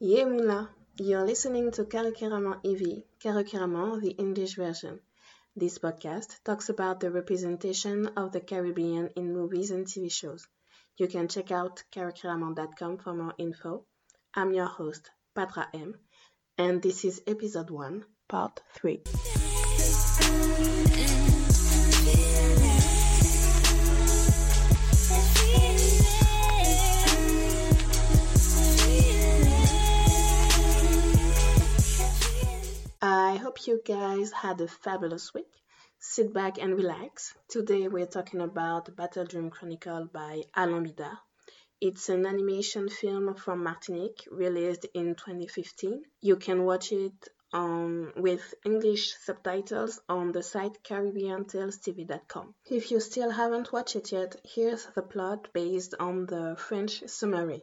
Yemula, you're listening to Karikiraman EV, Karikiraman, the English version. This podcast talks about the representation of the Caribbean in movies and TV shows. You can check out karikiraman.com for more info. I'm your host, Patra M, and this is episode 1, part 3. Hope you guys had a fabulous week. Sit back and relax. Today we're talking about Battle Dream Chronicle by Alain. It's an animation film from Martinique released in 2015. You can watch it on, with English subtitles on the site CaribbeanTalesTV.com. If you still haven't watched it yet, here's the plot based on the French summary.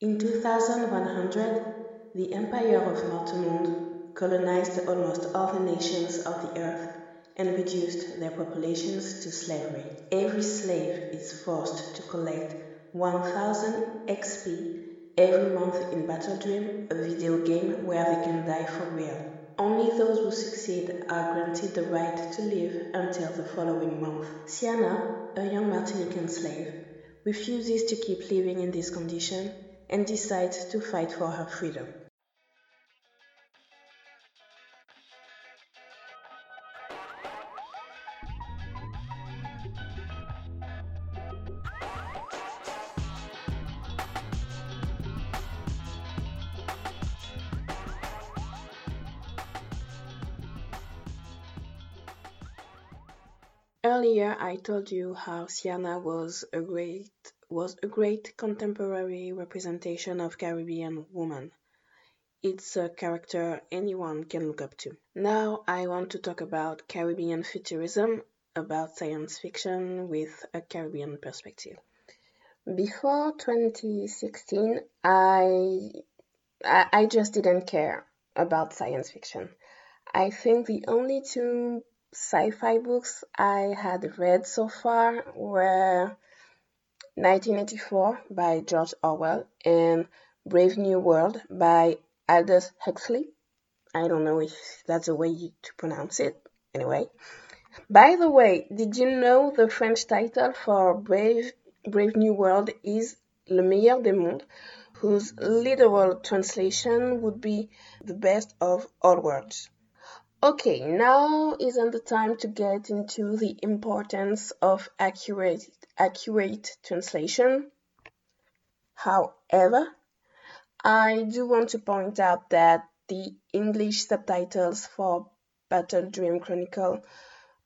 In 2100, the Empire of Mortemonde colonized almost all the nations of the earth and reduced their populations to slavery. Every slave is forced to collect 1000 XP every month in Battle Dream, a video game where they can die for real. Only those who succeed are granted the right to live until the following month. Sienna, a young Martinican slave, refuses to keep living in this condition and decides to fight for her freedom. Earlier I told you how Siana was a great was a great contemporary representation of Caribbean woman. It's a character anyone can look up to. Now I want to talk about Caribbean futurism, about science fiction with a Caribbean perspective. Before 2016, I I just didn't care about science fiction. I think the only two sci-fi books I had read so far were 1984 by George Orwell and Brave New World by Aldous Huxley. I don't know if that's a way to pronounce it. Anyway. By the way, did you know the French title for Brave Brave New World is Le Meilleur des Mondes, whose literal translation would be the best of all worlds. Okay, now isn't the time to get into the importance of accurate, accurate translation. However, I do want to point out that the English subtitles for Battle Dream Chronicle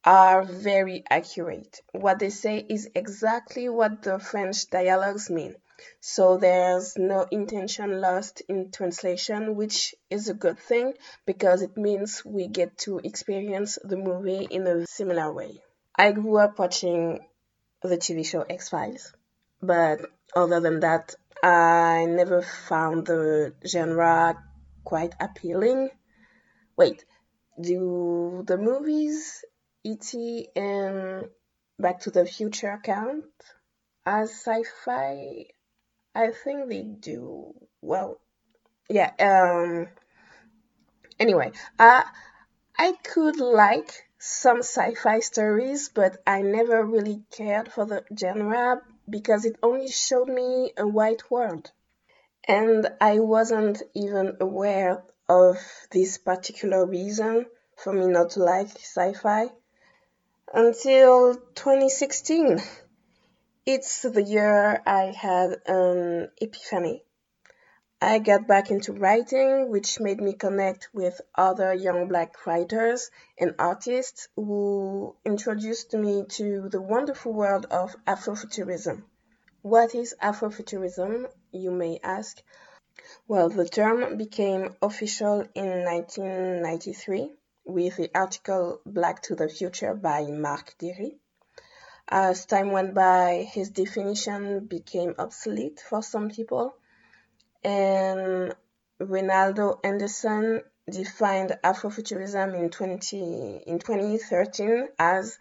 are very accurate. What they say is exactly what the French dialogues mean. So there's no intention lost in translation, which is a good thing because it means we get to experience the movie in a similar way. I grew up watching the TV show X Files, but other than that, I never found the genre quite appealing. Wait, do the movies E.T. and Back to the Future count as sci-fi? I think they do. Well, yeah. Um. Anyway, uh, I could like some sci-fi stories, but I never really cared for the genre because it only showed me a white world, and I wasn't even aware of this particular reason for me not to like sci-fi until 2016. It's the year I had an epiphany. I got back into writing, which made me connect with other young black writers and artists who introduced me to the wonderful world of Afrofuturism. What is Afrofuturism, you may ask? Well, the term became official in 1993 with the article Black to the Future by Mark Dery. As time went by, his definition became obsolete for some people, and Reynaldo Anderson defined Afrofuturism in 20 in 2013 as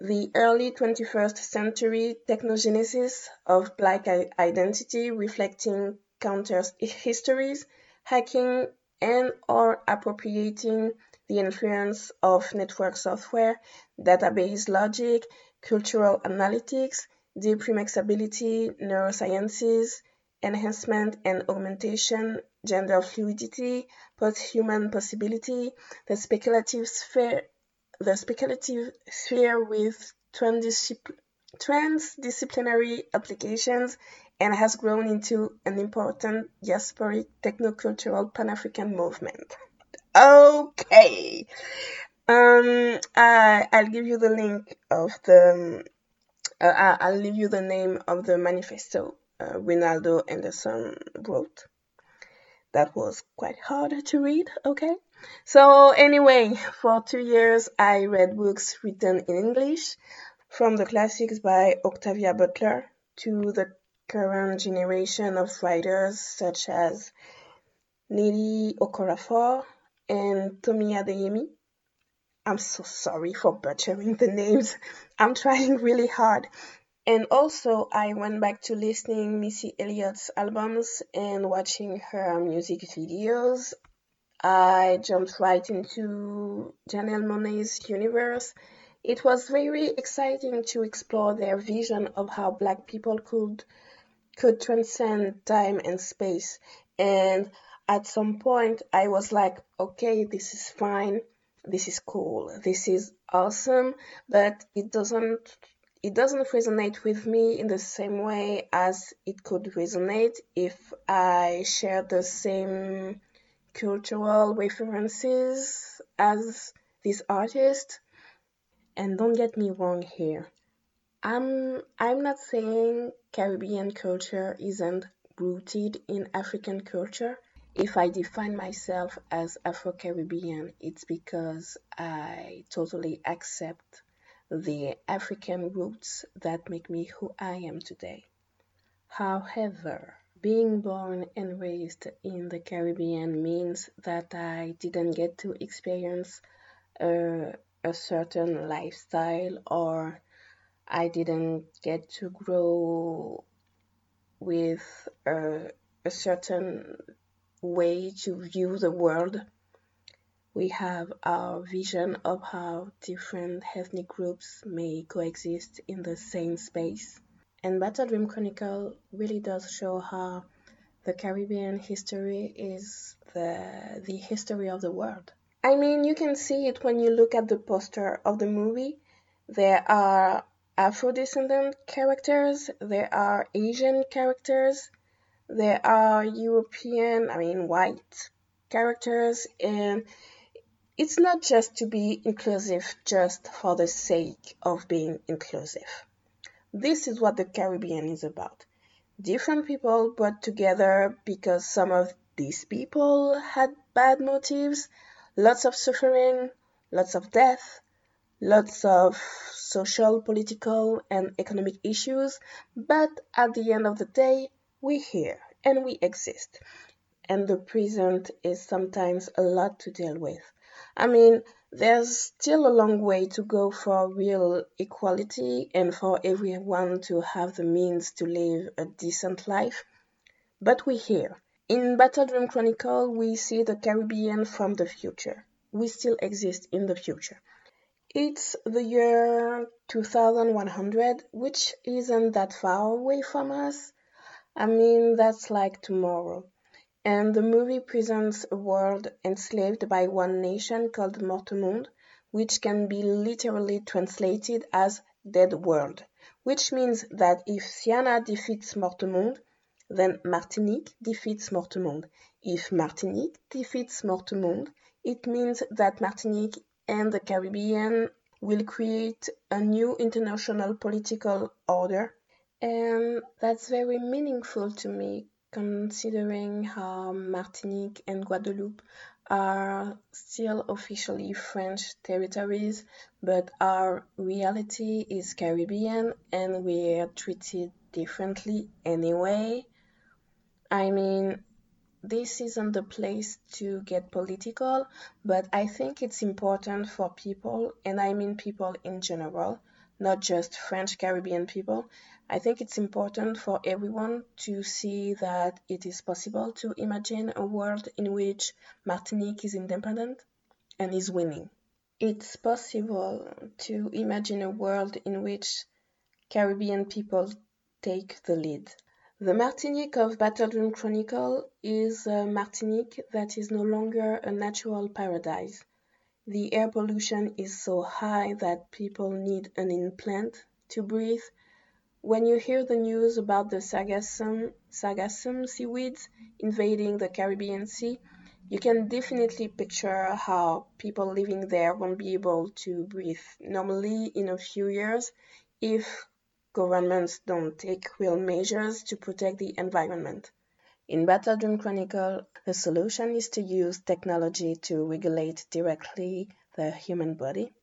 the early 21st century technogenesis of black identity reflecting counters histories, hacking and or appropriating the influence of network software, database logic, cultural analytics, deep remixability, neurosciences, enhancement and augmentation, gender fluidity, post-human possibility, the speculative sphere, the speculative sphere with transdisciplinary applications and has grown into an important diasporic technocultural Pan-African movement. Okay. Um, I, I'll give you the link of the, uh, I'll leave you the name of the manifesto uh, Reynaldo Anderson wrote. That was quite hard to read, okay? So anyway, for two years I read books written in English, from the classics by Octavia Butler to the current generation of writers such as Nnedi Okorafor and Tomi Adeyemi. I'm so sorry for butchering the names. I'm trying really hard. And also, I went back to listening Missy Elliott's albums and watching her music videos. I jumped right into Janelle Monáe's universe. It was very exciting to explore their vision of how black people could could transcend time and space. And at some point, I was like, okay, this is fine. This is cool. This is awesome, but it doesn't it doesn't resonate with me in the same way as it could resonate if I share the same cultural references as this artist. And don't get me wrong here. I'm I'm not saying Caribbean culture isn't rooted in African culture. If I define myself as Afro-Caribbean, it's because I totally accept the African roots that make me who I am today. However, being born and raised in the Caribbean means that I didn't get to experience a, a certain lifestyle or I didn't get to grow with a, a certain way to view the world we have our vision of how different ethnic groups may coexist in the same space. And Battle Dream Chronicle really does show how the Caribbean history is the, the history of the world. I mean, you can see it when you look at the poster of the movie. There are Afro descendant characters, there are Asian characters, there are European, I mean, white characters, and it's not just to be inclusive just for the sake of being inclusive. This is what the Caribbean is about. Different people brought together because some of these people had bad motives, lots of suffering, lots of death, lots of social, political, and economic issues, but at the end of the day, we're here and we exist. And the present is sometimes a lot to deal with. I mean, there's still a long way to go for real equality and for everyone to have the means to live a decent life. But we're here. In Battle Dream Chronicle, we see the Caribbean from the future. We still exist in the future. It's the year 2100, which isn't that far away from us. I mean, that's like tomorrow and the movie presents a world enslaved by one nation called Mortemonde, which can be literally translated as Dead World, which means that if Siana defeats Mortemonde, then Martinique defeats Mortemonde. If Martinique defeats Mortemonde, it means that Martinique and the Caribbean will create a new international political order. And that's very meaningful to me considering how Martinique and Guadeloupe are still officially French territories, but our reality is Caribbean and we're treated differently anyway. I mean, this isn't the place to get political, but I think it's important for people, and I mean people in general, not just French Caribbean people. I think it's important for everyone to see that it is possible to imagine a world in which Martinique is independent and is winning. It's possible to imagine a world in which Caribbean people take the lead. The Martinique of Battle Dream Chronicle is a Martinique that is no longer a natural paradise. The air pollution is so high that people need an implant to breathe. When you hear the news about the sargassum, sargassum seaweeds invading the Caribbean Sea, you can definitely picture how people living there won't be able to breathe normally in a few years if governments don't take real measures to protect the environment. In Battle Dream Chronicle, the solution is to use technology to regulate directly the human body.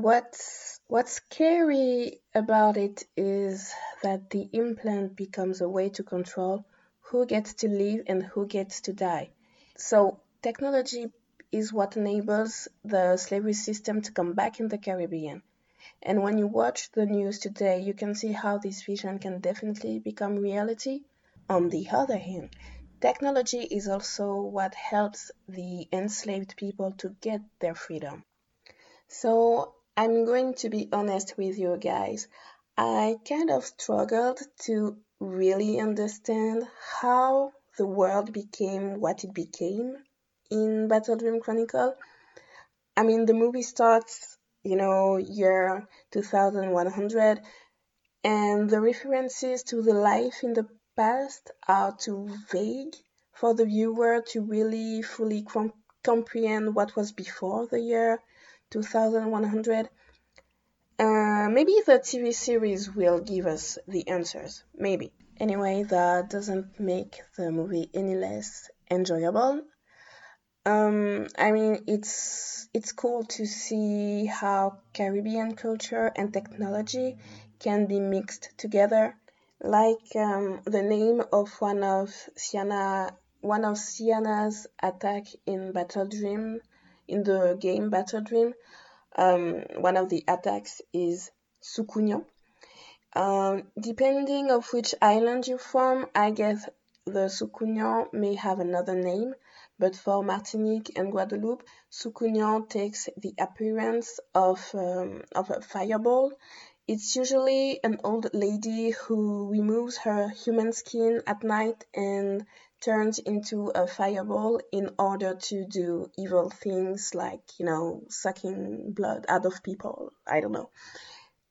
What's, what's scary about it is that the implant becomes a way to control who gets to live and who gets to die. So, technology is what enables the slavery system to come back in the Caribbean. And when you watch the news today, you can see how this vision can definitely become reality. On the other hand, technology is also what helps the enslaved people to get their freedom. So I'm going to be honest with you guys. I kind of struggled to really understand how the world became what it became in Battle Dream Chronicle. I mean, the movie starts you know, year 2100, and the references to the life in the past are too vague for the viewer to really fully com- comprehend what was before the year 2100. Uh, maybe the TV series will give us the answers. Maybe. Anyway, that doesn't make the movie any less enjoyable. Um, I mean, it's it's cool to see how Caribbean culture and technology can be mixed together. Like um, the name of one of Sienna, one of Sienna's attack in Battle Dream, in the game Battle Dream. Um, one of the attacks is Soukounian. Um, depending of which island you're from, I guess the Soukounian may have another name but for Martinique and Guadeloupe, Soukounian takes the appearance of, um, of a fireball. It's usually an old lady who removes her human skin at night and turns into a fireball in order to do evil things like, you know, sucking blood out of people. I don't know.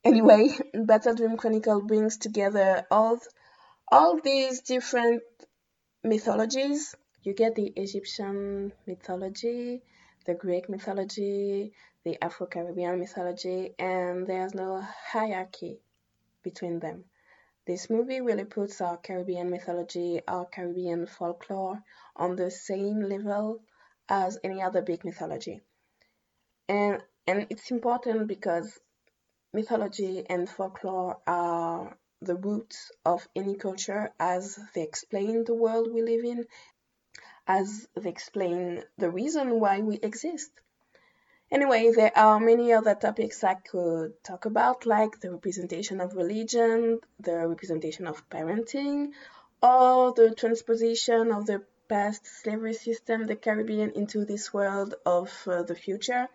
Anyway, Battle Dream Chronicle brings together all all these different mythologies you get the Egyptian mythology, the Greek mythology, the Afro Caribbean mythology, and there's no hierarchy between them. This movie really puts our Caribbean mythology, our Caribbean folklore on the same level as any other big mythology. And and it's important because mythology and folklore are the roots of any culture as they explain the world we live in as they explain the reason why we exist. Anyway, there are many other topics I could talk about, like the representation of religion, the representation of parenting, or the transposition of the past slavery system, the Caribbean, into this world of uh, the future.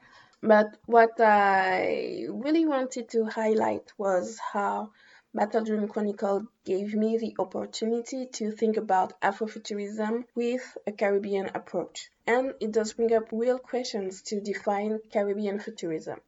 But what I really wanted to highlight was how Battle Dream Chronicle gave me the opportunity to think about Afrofuturism with a Caribbean approach. And it does bring up real questions to define Caribbean futurism.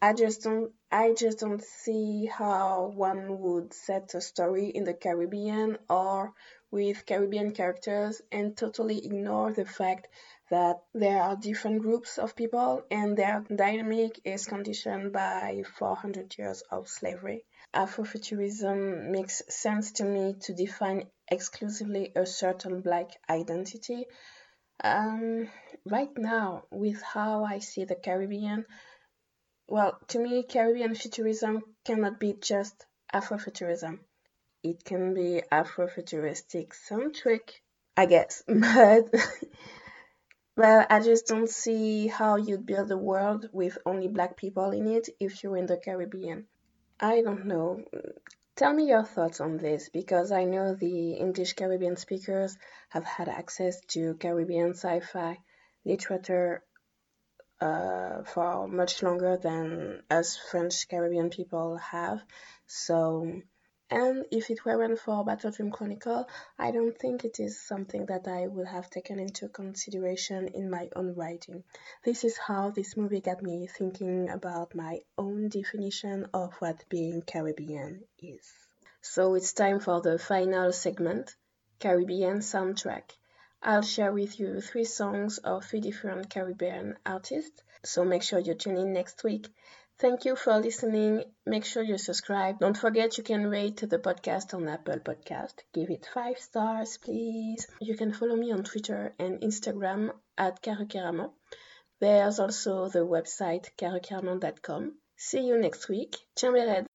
I just don't I just don't see how one would set a story in the Caribbean or with Caribbean characters and totally ignore the fact that there are different groups of people and their dynamic is conditioned by 400 years of slavery. Afrofuturism makes sense to me to define exclusively a certain black identity. Um, right now, with how I see the Caribbean, well, to me, Caribbean futurism cannot be just Afrofuturism. It can be Afrofuturistic centric, I guess, but well, I just don't see how you'd build a world with only black people in it if you're in the Caribbean. I don't know. Tell me your thoughts on this because I know the English Caribbean speakers have had access to Caribbean sci fi literature uh, for much longer than us French Caribbean people have. So, and if it weren't for Battle Dream Chronicle, I don't think it is something that I would have taken into consideration in my own writing. This is how this movie got me thinking about my own definition of what being Caribbean is. So it's time for the final segment Caribbean soundtrack. I'll share with you three songs of three different Caribbean artists, so make sure you tune in next week. Thank you for listening. Make sure you subscribe. Don't forget you can rate the podcast on Apple Podcast. Give it five stars, please. You can follow me on Twitter and Instagram at Carucaramon. There's also the website carucaramon.com. See you next week. Tiens